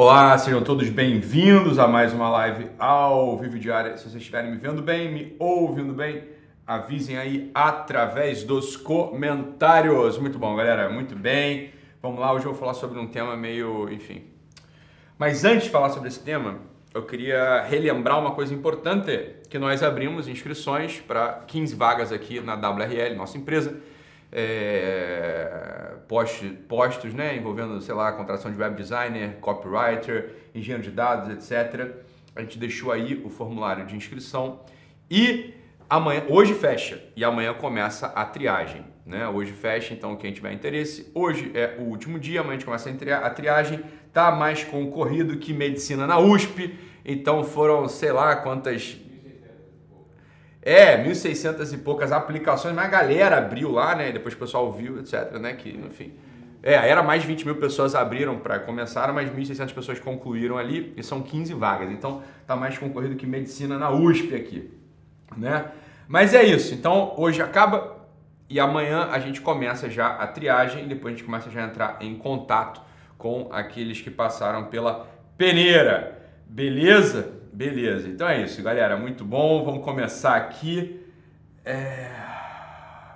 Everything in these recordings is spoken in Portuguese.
Olá, sejam todos bem-vindos a mais uma live ao vivo diária. Se vocês estiverem me vendo bem, me ouvindo bem, avisem aí através dos comentários. Muito bom, galera, muito bem. Vamos lá, hoje eu vou falar sobre um tema meio, enfim. Mas antes de falar sobre esse tema, eu queria relembrar uma coisa importante, que nós abrimos inscrições para 15 vagas aqui na WRL, nossa empresa é, post, postos né, envolvendo, sei lá, contratação de web designer, copywriter, engenheiro de dados, etc. A gente deixou aí o formulário de inscrição e amanhã, hoje fecha e amanhã começa a triagem. Né? Hoje fecha, então quem tiver interesse, hoje é o último dia, amanhã a gente começa a triagem, tá mais concorrido que medicina na USP, então foram, sei lá, quantas é, 1.600 e poucas aplicações, mas a galera abriu lá, né? Depois o pessoal viu, etc, né? Que, enfim... É, era mais de 20 mil pessoas abriram para começar, mas 1.600 pessoas concluíram ali e são 15 vagas. Então tá mais concorrido que medicina na USP aqui, né? Mas é isso. Então hoje acaba e amanhã a gente começa já a triagem e depois a gente começa já a entrar em contato com aqueles que passaram pela peneira. Beleza? Beleza, então é isso, galera. Muito bom. Vamos começar aqui. É...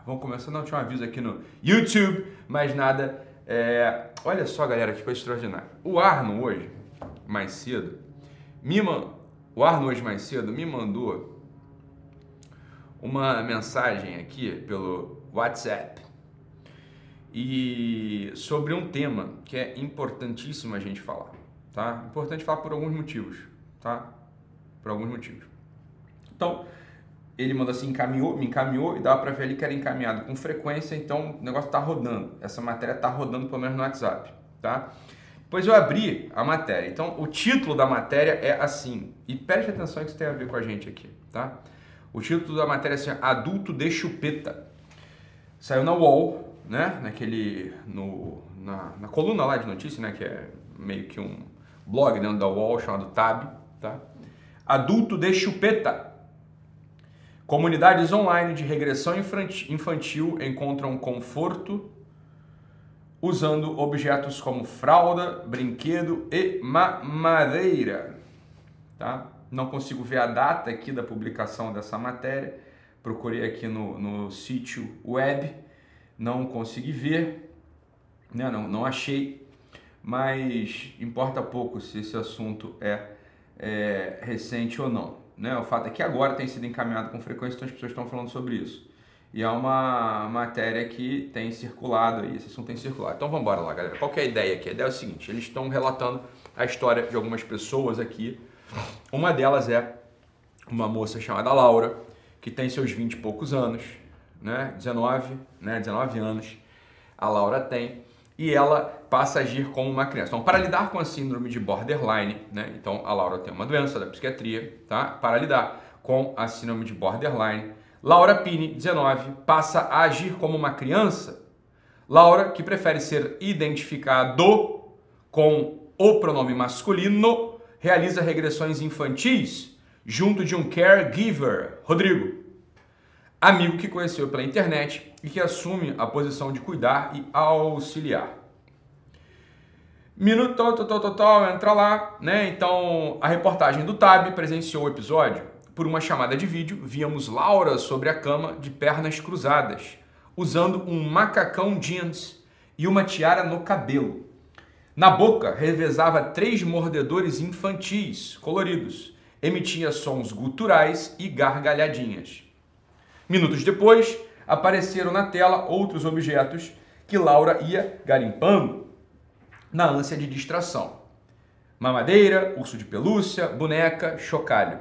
Vamos começar. Não, tinha um aviso aqui no YouTube, mas nada. É... Olha só, galera, que coisa extraordinária. O Arno hoje, mais cedo, me man... o Arno hoje mais cedo me mandou uma mensagem aqui pelo WhatsApp e sobre um tema que é importantíssimo a gente falar, tá? Importante falar por alguns motivos, tá? Por alguns motivos. Então, ele mandou assim, encaminhou, me encaminhou e dava para ver ali que era encaminhado com frequência, então o negócio está rodando. Essa matéria está rodando pelo menos no WhatsApp, tá? Depois eu abri a matéria. Então, o título da matéria é assim. E preste atenção que isso tem a ver com a gente aqui, tá? O título da matéria é assim, Adulto de Chupeta. Saiu na UOL, né? Naquele, no, na, na coluna lá de notícia, né? Que é meio que um blog dentro da UOL chamado Tab, tá? Adulto de chupeta. Comunidades online de regressão infantil encontram conforto usando objetos como fralda, brinquedo e mamadeira. Tá? Não consigo ver a data aqui da publicação dessa matéria. Procurei aqui no, no sítio web, não consegui ver, né? não, não achei, mas importa pouco se esse assunto é é, recente ou não. Né? O fato é que agora tem sido encaminhado com frequência, então as pessoas estão falando sobre isso. E é uma matéria que tem circulado aí, esse assunto tem circulado. Então vamos embora lá, galera. Qual é a ideia aqui? A ideia é o seguinte, eles estão relatando a história de algumas pessoas aqui. Uma delas é uma moça chamada Laura, que tem seus 20 e poucos anos, né? 19, né? 19 anos. A Laura tem e ela passa a agir como uma criança. Então, para lidar com a síndrome de borderline, né? Então, a Laura tem uma doença da psiquiatria, tá? Para lidar com a síndrome de borderline, Laura Pini, 19, passa a agir como uma criança. Laura, que prefere ser identificado com o pronome masculino, realiza regressões infantis junto de um caregiver, Rodrigo, amigo que conheceu pela internet e que assume a posição de cuidar e auxiliar. Minuto total, total, total, entra lá, né? Então, a reportagem do Tab presenciou o episódio. Por uma chamada de vídeo, víamos Laura sobre a cama de pernas cruzadas, usando um macacão jeans e uma tiara no cabelo. Na boca, revezava três mordedores infantis, coloridos. Emitia sons guturais e gargalhadinhas. Minutos depois, apareceram na tela outros objetos que Laura ia garimpando na ânsia de distração. Mamadeira, urso de pelúcia, boneca, chocalho.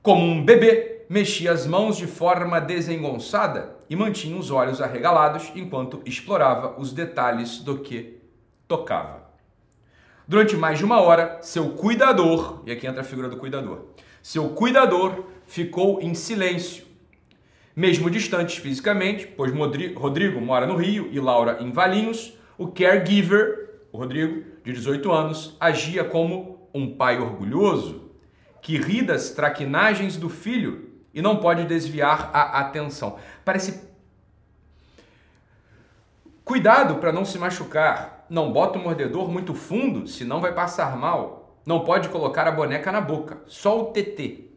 Como um bebê, mexia as mãos de forma desengonçada e mantinha os olhos arregalados enquanto explorava os detalhes do que tocava. Durante mais de uma hora, seu cuidador, e aqui entra a figura do cuidador, seu cuidador ficou em silêncio, mesmo distantes fisicamente, pois Rodrigo mora no Rio e Laura em Valinhos, o caregiver, o Rodrigo, de 18 anos, agia como um pai orgulhoso que ri das traquinagens do filho e não pode desviar a atenção. Parece. Cuidado para não se machucar. Não bota o mordedor muito fundo, senão vai passar mal. Não pode colocar a boneca na boca, só o TT.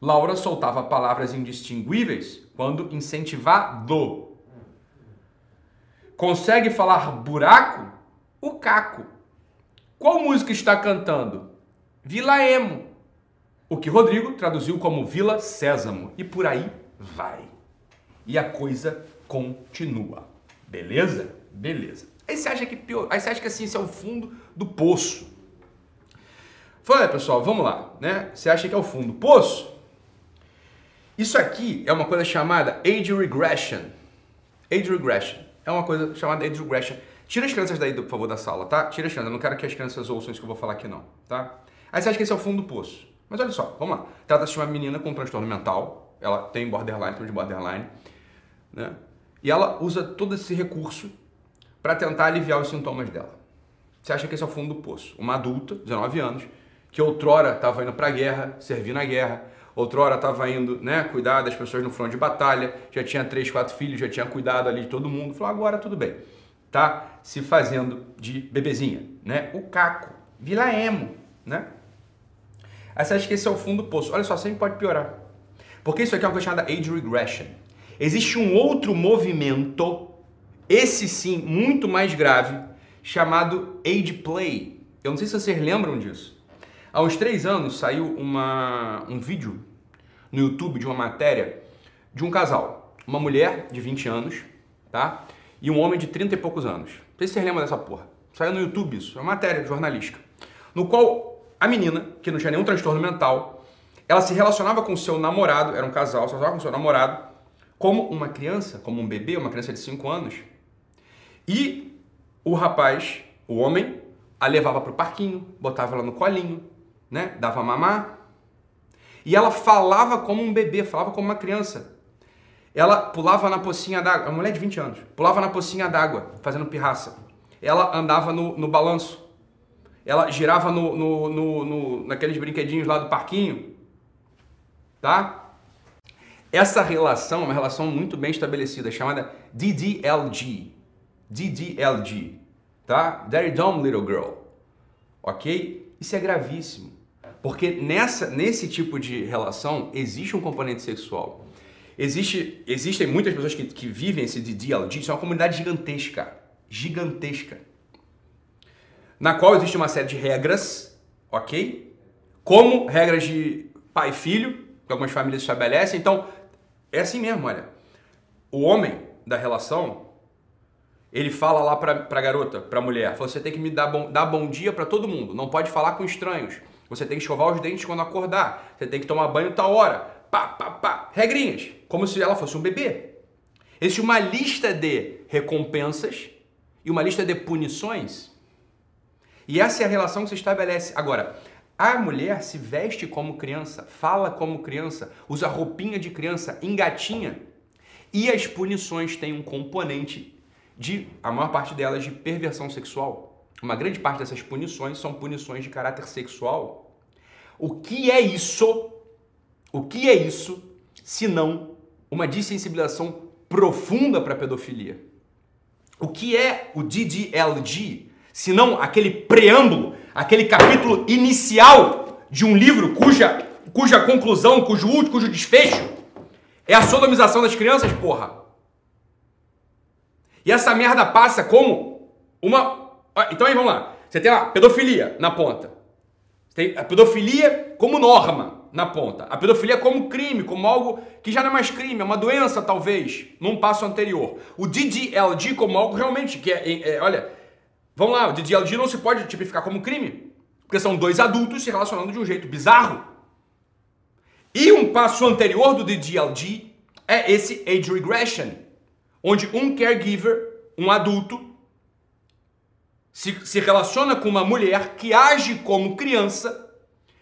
Laura soltava palavras indistinguíveis quando incentivado. Consegue falar buraco? O caco. Qual música está cantando? Vila Emo. O que Rodrigo traduziu como Vila Sésamo. E por aí vai. E a coisa continua. Beleza? Beleza. Aí você acha que pior, aí você acha que assim, isso é o fundo do poço. Fala, pessoal, vamos lá, né? Você acha que é o fundo do poço? Isso aqui é uma coisa chamada age regression. Age regression. É uma coisa chamada age regression. Tira as crianças daí, por favor, da sala, tá? Tira as crianças. Eu não quero que as crianças ouçam isso que eu vou falar aqui, não, tá? Aí você acha que esse é o fundo do poço. Mas olha só, vamos lá. Trata-se de uma menina com um transtorno mental. Ela tem borderline, tem de borderline, né? E ela usa todo esse recurso para tentar aliviar os sintomas dela. Você acha que esse é o fundo do poço? Uma adulta, 19 anos, que outrora estava indo para a guerra, servir na guerra, outrora estava indo né, cuidar das pessoas no front de batalha, já tinha três, quatro filhos, já tinha cuidado ali de todo mundo. Falou, agora tudo bem. Tá se fazendo de bebezinha, né? O caco, vila emo, né? Aí você acha que esse é o fundo do poço. Olha só, sempre pode piorar. Porque isso aqui é uma coisa chamada age regression. Existe um outro movimento, esse sim, muito mais grave, chamado age play. Eu não sei se vocês lembram disso. Há uns três anos saiu uma, um vídeo no YouTube de uma matéria de um casal. Uma mulher de 20 anos, tá? E um homem de 30 e poucos anos. Não sei se vocês lembram dessa porra. Saiu no YouTube isso. É uma matéria jornalística. No qual a menina, que não tinha nenhum transtorno mental, ela se relacionava com seu namorado, era um casal, se relacionava com seu namorado, como uma criança, como um bebê, uma criança de 5 anos. E o rapaz, o homem, a levava para o parquinho, botava ela no colinho, né? Dava mamar. E ela falava como um bebê, falava como uma criança. Ela pulava na pocinha d'água, uma mulher de 20 anos, pulava na pocinha d'água, fazendo pirraça. Ela andava no, no balanço. Ela girava no, no, no, no, naqueles brinquedinhos lá do parquinho. Tá? Essa relação é uma relação muito bem estabelecida, chamada DDLG. DDLG. Tá? Very Dumb Little Girl. Ok? Isso é gravíssimo. Porque nessa, nesse tipo de relação existe um componente sexual. Existe, existem muitas pessoas que, que vivem esse DDLG, isso é uma comunidade gigantesca. Gigantesca. Na qual existe uma série de regras, ok? Como regras de pai e filho, que algumas famílias estabelecem. Então, é assim mesmo, olha. O homem da relação, ele fala lá pra, pra garota, pra mulher, você tem que me dar bom, dar bom dia para todo mundo, não pode falar com estranhos. Você tem que escovar os dentes quando acordar. Você tem que tomar banho tal hora. Pá, pá, pá. Regrinhas. Como se ela fosse um bebê. Existe uma lista de recompensas e uma lista de punições. E essa é a relação que se estabelece. Agora, a mulher se veste como criança, fala como criança, usa roupinha de criança, engatinha. E as punições têm um componente de, a maior parte delas, de perversão sexual uma grande parte dessas punições são punições de caráter sexual. O que é isso? O que é isso se não uma dessensibilização profunda para a pedofilia? O que é o DDLG? Se não aquele preâmbulo, aquele capítulo inicial de um livro cuja, cuja conclusão, cujo último, cujo desfecho é a sodomização das crianças, porra. E essa merda passa como uma então aí vamos lá. Você tem lá pedofilia na ponta. Você tem a pedofilia como norma na ponta. A pedofilia como crime, como algo que já não é mais crime, é uma doença talvez, num passo anterior. O DDLG como algo realmente que é, é, é olha, vamos lá, o DDLG não se pode tipificar como crime, porque são dois adultos se relacionando de um jeito bizarro. E um passo anterior do DDLG é esse age regression, onde um caregiver, um adulto, se, se relaciona com uma mulher que age como criança,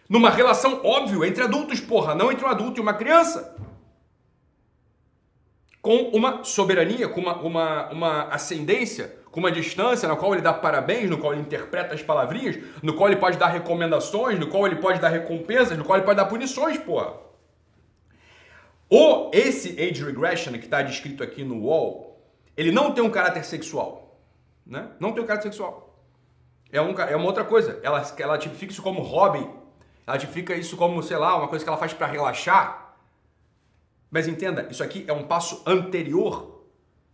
numa relação óbvio entre adultos, porra, não entre um adulto e uma criança. Com uma soberania, com uma, uma, uma ascendência, com uma distância na qual ele dá parabéns, no qual ele interpreta as palavrinhas, no qual ele pode dar recomendações, no qual ele pode dar recompensas, no qual ele pode dar punições, porra. Ou esse age regression que está descrito aqui no wall, ele não tem um caráter sexual. Né? Não tem um caráter sexual. É, um, é uma outra coisa. Ela, ela tipifica isso como hobby. Ela tipifica isso como, sei lá, uma coisa que ela faz para relaxar. Mas entenda, isso aqui é um passo anterior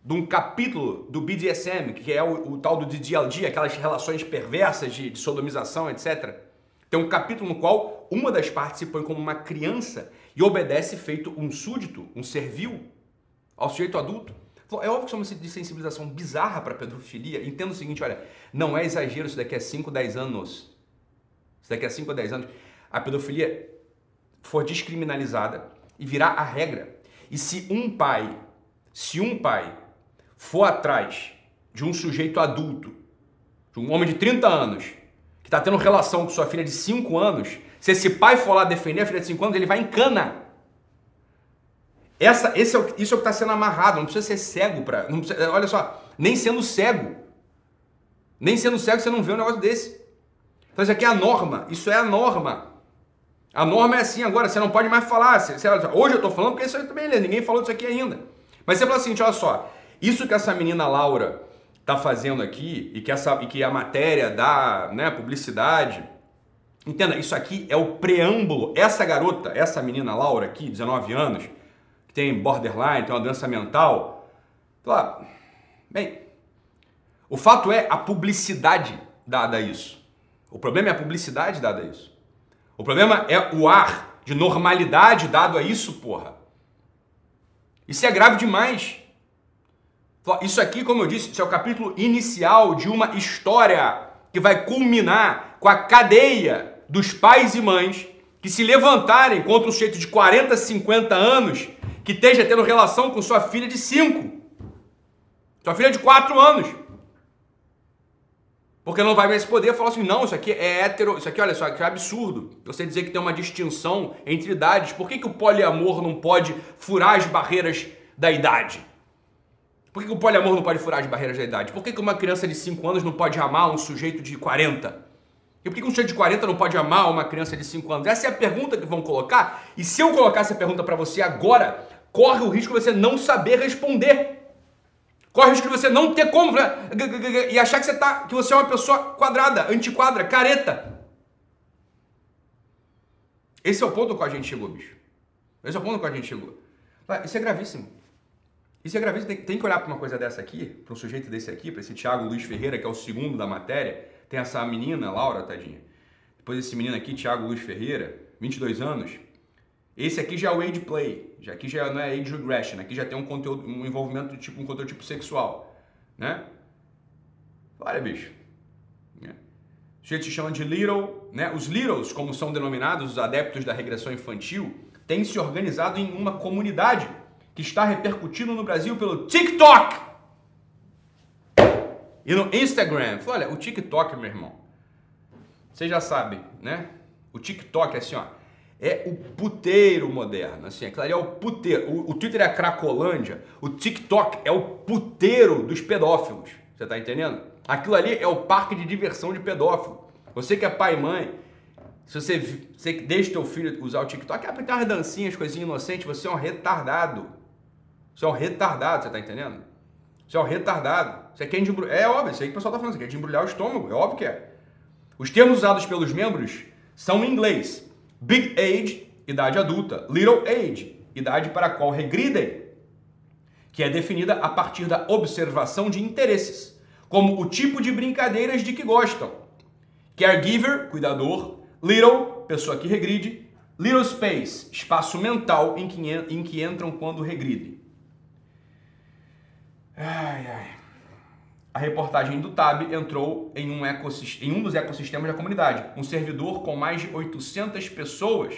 de um capítulo do BDSM, que é o, o tal do DDLG, aquelas relações perversas de, de sodomização, etc. Tem um capítulo no qual uma das partes se põe como uma criança e obedece feito um súdito, um servil, ao sujeito adulto. É óbvio que é uma sensibilização bizarra para pedofilia. Entenda o seguinte, olha, não é exagero isso daqui a 5, 10 anos. Isso daqui a 5 ou 10 anos, a pedofilia for descriminalizada e virar a regra. E se um pai, se um pai for atrás de um sujeito adulto, de um homem de 30 anos, que está tendo relação com sua filha de 5 anos, se esse pai for lá defender a filha de 5 anos, ele vai em cana. Essa, esse é o, isso é o que está sendo amarrado, não precisa ser cego para. Olha só, nem sendo cego. Nem sendo cego você não vê um negócio desse. Então isso aqui é a norma, isso é a norma. A norma é assim agora, você não pode mais falar. Você, você, hoje eu estou falando porque isso aí também, ninguém falou disso aqui ainda. Mas você fala assim, olha só, isso que essa menina Laura está fazendo aqui e que, essa, e que a matéria dá né, publicidade, entenda, isso aqui é o preâmbulo. Essa garota, essa menina Laura aqui, 19 anos, tem borderline, tem uma doença mental, bem, o fato é a publicidade dada a isso. O problema é a publicidade dada a isso. O problema é o ar de normalidade dado a isso, porra. Isso é grave demais. Isso aqui, como eu disse, é o capítulo inicial de uma história que vai culminar com a cadeia dos pais e mães que se levantarem contra um sujeito de 40, 50 anos que esteja tendo relação com sua filha de 5. Sua filha de 4 anos. Porque não vai mais poder falar assim, não, isso aqui é hétero, isso aqui, olha só, é absurdo. Você dizer que tem uma distinção entre idades. Por que, que o poliamor não pode furar as barreiras da idade? Por que, que o poliamor não pode furar as barreiras da idade? Por que, que uma criança de 5 anos não pode amar um sujeito de 40? E por que um sujeito de 40 não pode amar uma criança de 5 anos? Essa é a pergunta que vão colocar. E se eu colocar essa pergunta para você agora, corre o risco de você não saber responder. Corre o risco de você não ter como né? e achar que você, tá, que você é uma pessoa quadrada, antiquadra, careta. Esse é o ponto com a gente chegou, bicho. Esse é o ponto com a gente chegou. Isso é gravíssimo. Isso é gravíssimo. Tem, tem que olhar para uma coisa dessa aqui, para um sujeito desse aqui, para esse Thiago Luiz Ferreira, que é o segundo da matéria. Tem essa menina, Laura, tadinha. Depois esse menino aqui, Thiago Luiz Ferreira, 22 anos. Esse aqui já é o age play, já aqui já não é age regression, aqui já tem um conteúdo, um envolvimento tipo um conteúdo tipo sexual, né? Olha, bicho. Né? O jeito se chama de little, né? Os littles, como são denominados os adeptos da regressão infantil, têm se organizado em uma comunidade que está repercutindo no Brasil pelo TikTok e no Instagram. Olha, o TikTok, meu irmão, você já sabe, né? O TikTok é assim, ó é o puteiro moderno, assim, aquilo ali é o puteiro. O, o, Twitter é a Cracolândia, o TikTok é o puteiro dos pedófilos. Você tá entendendo? Aquilo ali é o parque de diversão de pedófilo. Você que é pai e mãe, se você, você deixa teu filho usar o TikTok, é aplicar umas dancinhas, coisinhas inocentes, você é um retardado. Você é um retardado, você tá entendendo? Você é um retardado. Você quer embrulhar. É óbvio, isso aí que o pessoal tá falando, você quer embrulhar o estômago, é óbvio que é. Os termos usados pelos membros são em inglês. Big age, idade adulta. Little age, idade para a qual regridem, que é definida a partir da observação de interesses, como o tipo de brincadeiras de que gostam. Caregiver, cuidador. Little, pessoa que regride. Little space, espaço mental em que, em que entram quando regridem. Ai, ai. A reportagem do TAB entrou em um, em um dos ecossistemas da comunidade, um servidor com mais de 800 pessoas.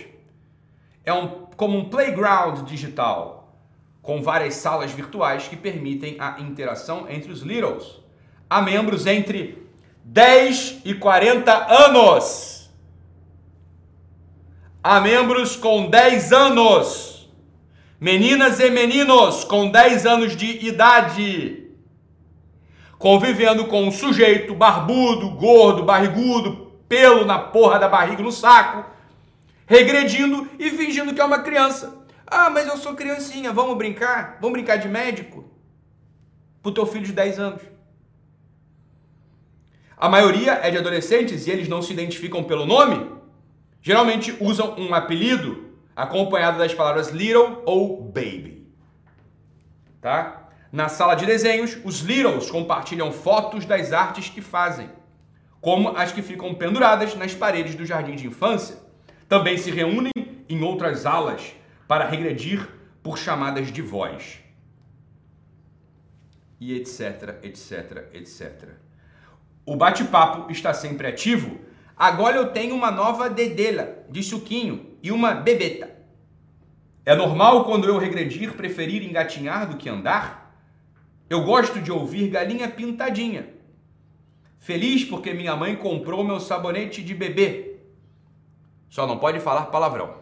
É um, como um playground digital, com várias salas virtuais que permitem a interação entre os Littles. Há membros entre 10 e 40 anos. Há membros com 10 anos. Meninas e meninos com 10 anos de idade convivendo com um sujeito barbudo, gordo, barrigudo, pelo na porra da barriga, no saco, regredindo e fingindo que é uma criança. Ah, mas eu sou criancinha, vamos brincar? Vamos brincar de médico? Pro teu filho de 10 anos. A maioria é de adolescentes e eles não se identificam pelo nome, geralmente usam um apelido acompanhado das palavras little ou baby. Tá? Na sala de desenhos, os littles compartilham fotos das artes que fazem, como as que ficam penduradas nas paredes do jardim de infância. Também se reúnem em outras alas para regredir por chamadas de voz. E etc, etc, etc. O bate-papo está sempre ativo. Agora eu tenho uma nova dedela de suquinho e uma bebeta. É normal quando eu regredir preferir engatinhar do que andar? Eu gosto de ouvir galinha pintadinha. Feliz porque minha mãe comprou meu sabonete de bebê. Só não pode falar palavrão.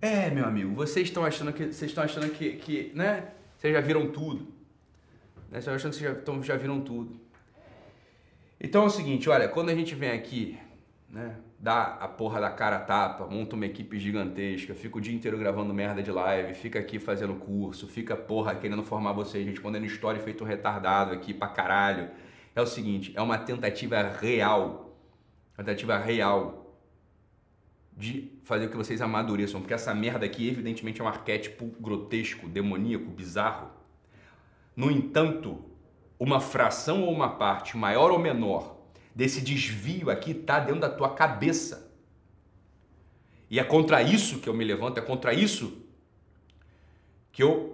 É, meu amigo, vocês estão achando que vocês estão achando que, que, né? Vocês já viram tudo. Né? Vocês estão achando que vocês já, já viram tudo. Então é o seguinte, olha, quando a gente vem aqui, né, dá a porra da cara tapa, monta uma equipe gigantesca, fica o dia inteiro gravando merda de live, fica aqui fazendo curso, fica porra querendo formar vocês, respondendo história feito retardado aqui pra caralho. É o seguinte, é uma tentativa real, tentativa real de fazer com que vocês amadureçam, porque essa merda aqui evidentemente é um arquétipo grotesco, demoníaco, bizarro. No entanto, uma fração ou uma parte maior ou menor desse desvio aqui está dentro da tua cabeça. E é contra isso que eu me levanto, é contra isso que eu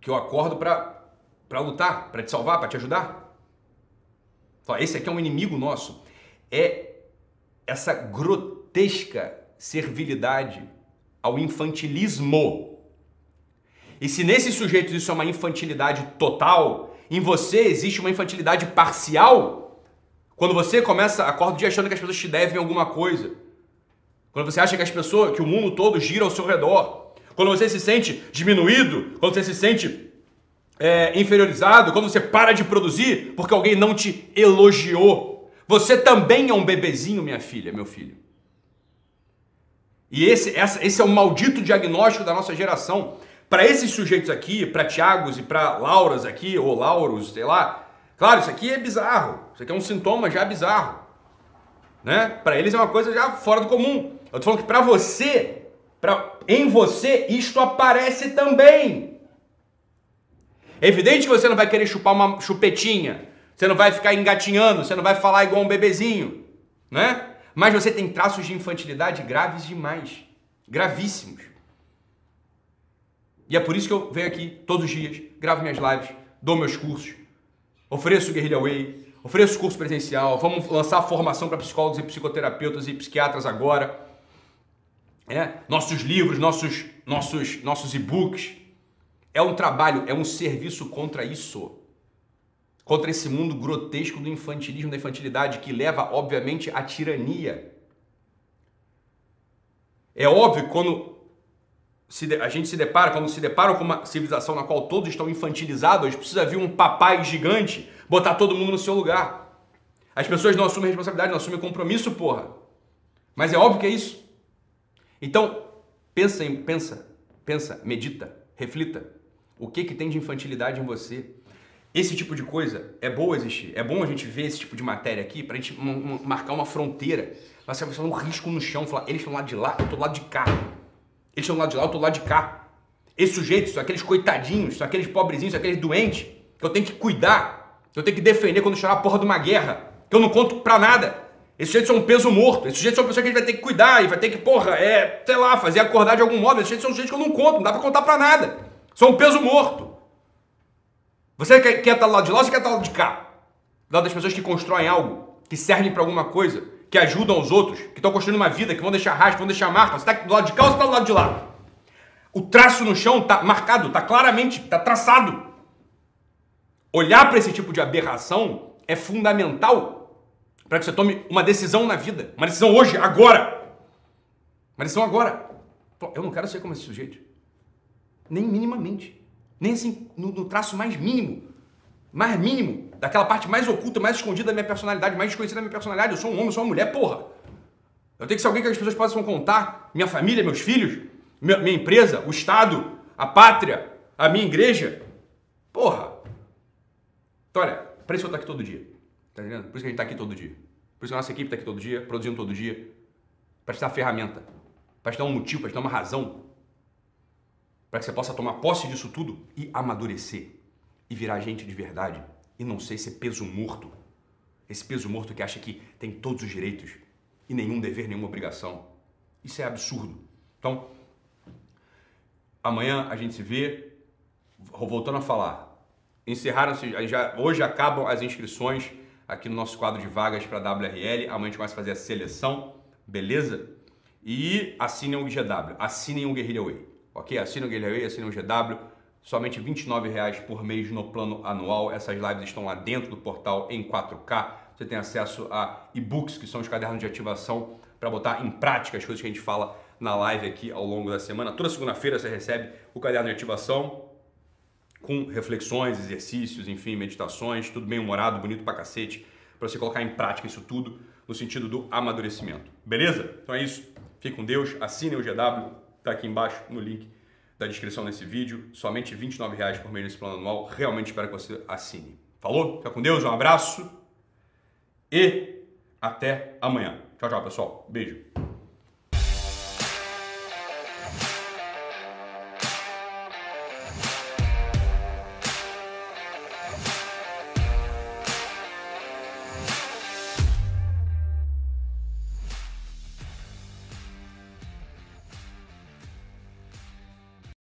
que eu acordo para para lutar, para te salvar, para te ajudar. Esse aqui é um inimigo nosso. É essa grotesca servilidade ao infantilismo. E se nesses sujeitos isso é uma infantilidade total, em você existe uma infantilidade parcial, quando você começa, acorda o dia achando que as pessoas te devem alguma coisa, quando você acha que as pessoas, que o mundo todo gira ao seu redor, quando você se sente diminuído, quando você se sente é, inferiorizado, quando você para de produzir porque alguém não te elogiou, você também é um bebezinho, minha filha, meu filho. E esse, essa, esse é o maldito diagnóstico da nossa geração. Para esses sujeitos aqui, para Tiagos e para Lauras aqui, ou Lauros, sei lá, claro, isso aqui é bizarro. Isso aqui é um sintoma já bizarro. Né? Para eles é uma coisa já fora do comum. Eu tô falando que para você, pra, em você, isto aparece também. É evidente que você não vai querer chupar uma chupetinha, você não vai ficar engatinhando, você não vai falar igual um bebezinho, né? Mas você tem traços de infantilidade graves demais, gravíssimos. E é por isso que eu venho aqui todos os dias, gravo minhas lives, dou meus cursos, ofereço Guerrilla Way, ofereço curso presencial, vamos lançar formação para psicólogos e psicoterapeutas e psiquiatras agora. É, nossos livros, nossos, nossos, nossos e-books. É um trabalho, é um serviço contra isso contra esse mundo grotesco do infantilismo, da infantilidade, que leva, obviamente, à tirania. É óbvio que quando a gente se depara, quando se depara com uma civilização na qual todos estão infantilizados, hoje precisa vir um papai gigante botar todo mundo no seu lugar. As pessoas não assumem responsabilidade, não assumem compromisso, porra. Mas é óbvio que é isso. Então, pensa, pensa, pensa, medita, reflita. O que que tem de infantilidade em você? Esse tipo de coisa é boa existir. É bom a gente ver esse tipo de matéria aqui pra gente marcar uma fronteira. Mas você vai um risco no chão, falar, eles estão lá de lá, eu tô do lado de cá. Eles estão do lado de lá, eu tô do lado de cá. Esses sujeitos são aqueles coitadinhos, são aqueles pobrezinhos, são aqueles doentes, que eu tenho que cuidar, que eu tenho que defender quando chegar a porra de uma guerra, que eu não conto pra nada. Esses sujeitos são um peso morto. Esses sujeitos são pessoas que a gente vai ter que cuidar e vai ter que, porra, é, sei lá, fazer acordar de algum modo. Esses sujeitos são sujeitos que eu não conto, não dá pra contar pra nada. São um peso morto. Você quer, quer estar do lado de lá ou você quer estar do lado de cá? Do lado das pessoas que constroem algo, que servem para alguma coisa, que ajudam os outros, que estão construindo uma vida, que vão deixar rastro, vão deixar marca. Você está do lado de cá ou você está do lado de lá? O traço no chão está marcado, está claramente, está traçado. Olhar para esse tipo de aberração é fundamental para que você tome uma decisão na vida. Uma decisão hoje, agora. Uma decisão agora. Eu não quero ser como esse sujeito. Nem minimamente nem assim no, no traço mais mínimo, mais mínimo, daquela parte mais oculta, mais escondida da minha personalidade, mais desconhecida da minha personalidade. Eu sou um homem, eu sou uma mulher, porra. Eu tenho que ser alguém que as pessoas possam contar, minha família, meus filhos, minha, empresa, o Estado, a pátria, a minha igreja. Porra. Então, olha, Para isso eu estou aqui todo dia. Tá entendendo? Por isso que a gente está aqui todo dia. Por isso que a nossa equipe está aqui todo dia, produzindo todo dia. Para te dar ferramenta. Para te dar um motivo, para te dar uma razão. Para que você possa tomar posse disso tudo e amadurecer. E virar gente de verdade. E não ser esse peso morto. Esse peso morto que acha que tem todos os direitos e nenhum dever, nenhuma obrigação. Isso é absurdo. Então, amanhã a gente se vê. Voltando a falar, encerraram-se, hoje acabam as inscrições aqui no nosso quadro de vagas para WRL. Amanhã a gente começa a fazer a seleção, beleza? E assinem o GW, assinem o Guerrilla Way, ok? Assinem o Guerrilla Way, assinem o GW, somente R$ 29,00 por mês no plano anual. Essas lives estão lá dentro do portal em 4K. Você tem acesso a e-books, que são os cadernos de ativação, para botar em prática as coisas que a gente fala na live aqui ao longo da semana. Toda segunda-feira você recebe o caderno de ativação com reflexões, exercícios, enfim, meditações, tudo bem humorado, bonito pra cacete, para você colocar em prática isso tudo no sentido do amadurecimento. Beleza? Então é isso. Fique com Deus, assine o GW, tá aqui embaixo no link da descrição desse vídeo. Somente R$ 29,00 por mês nesse plano anual. Realmente espero que você assine. Falou? Fica com Deus, um abraço e até amanhã. Tchau, tchau, pessoal. Beijo.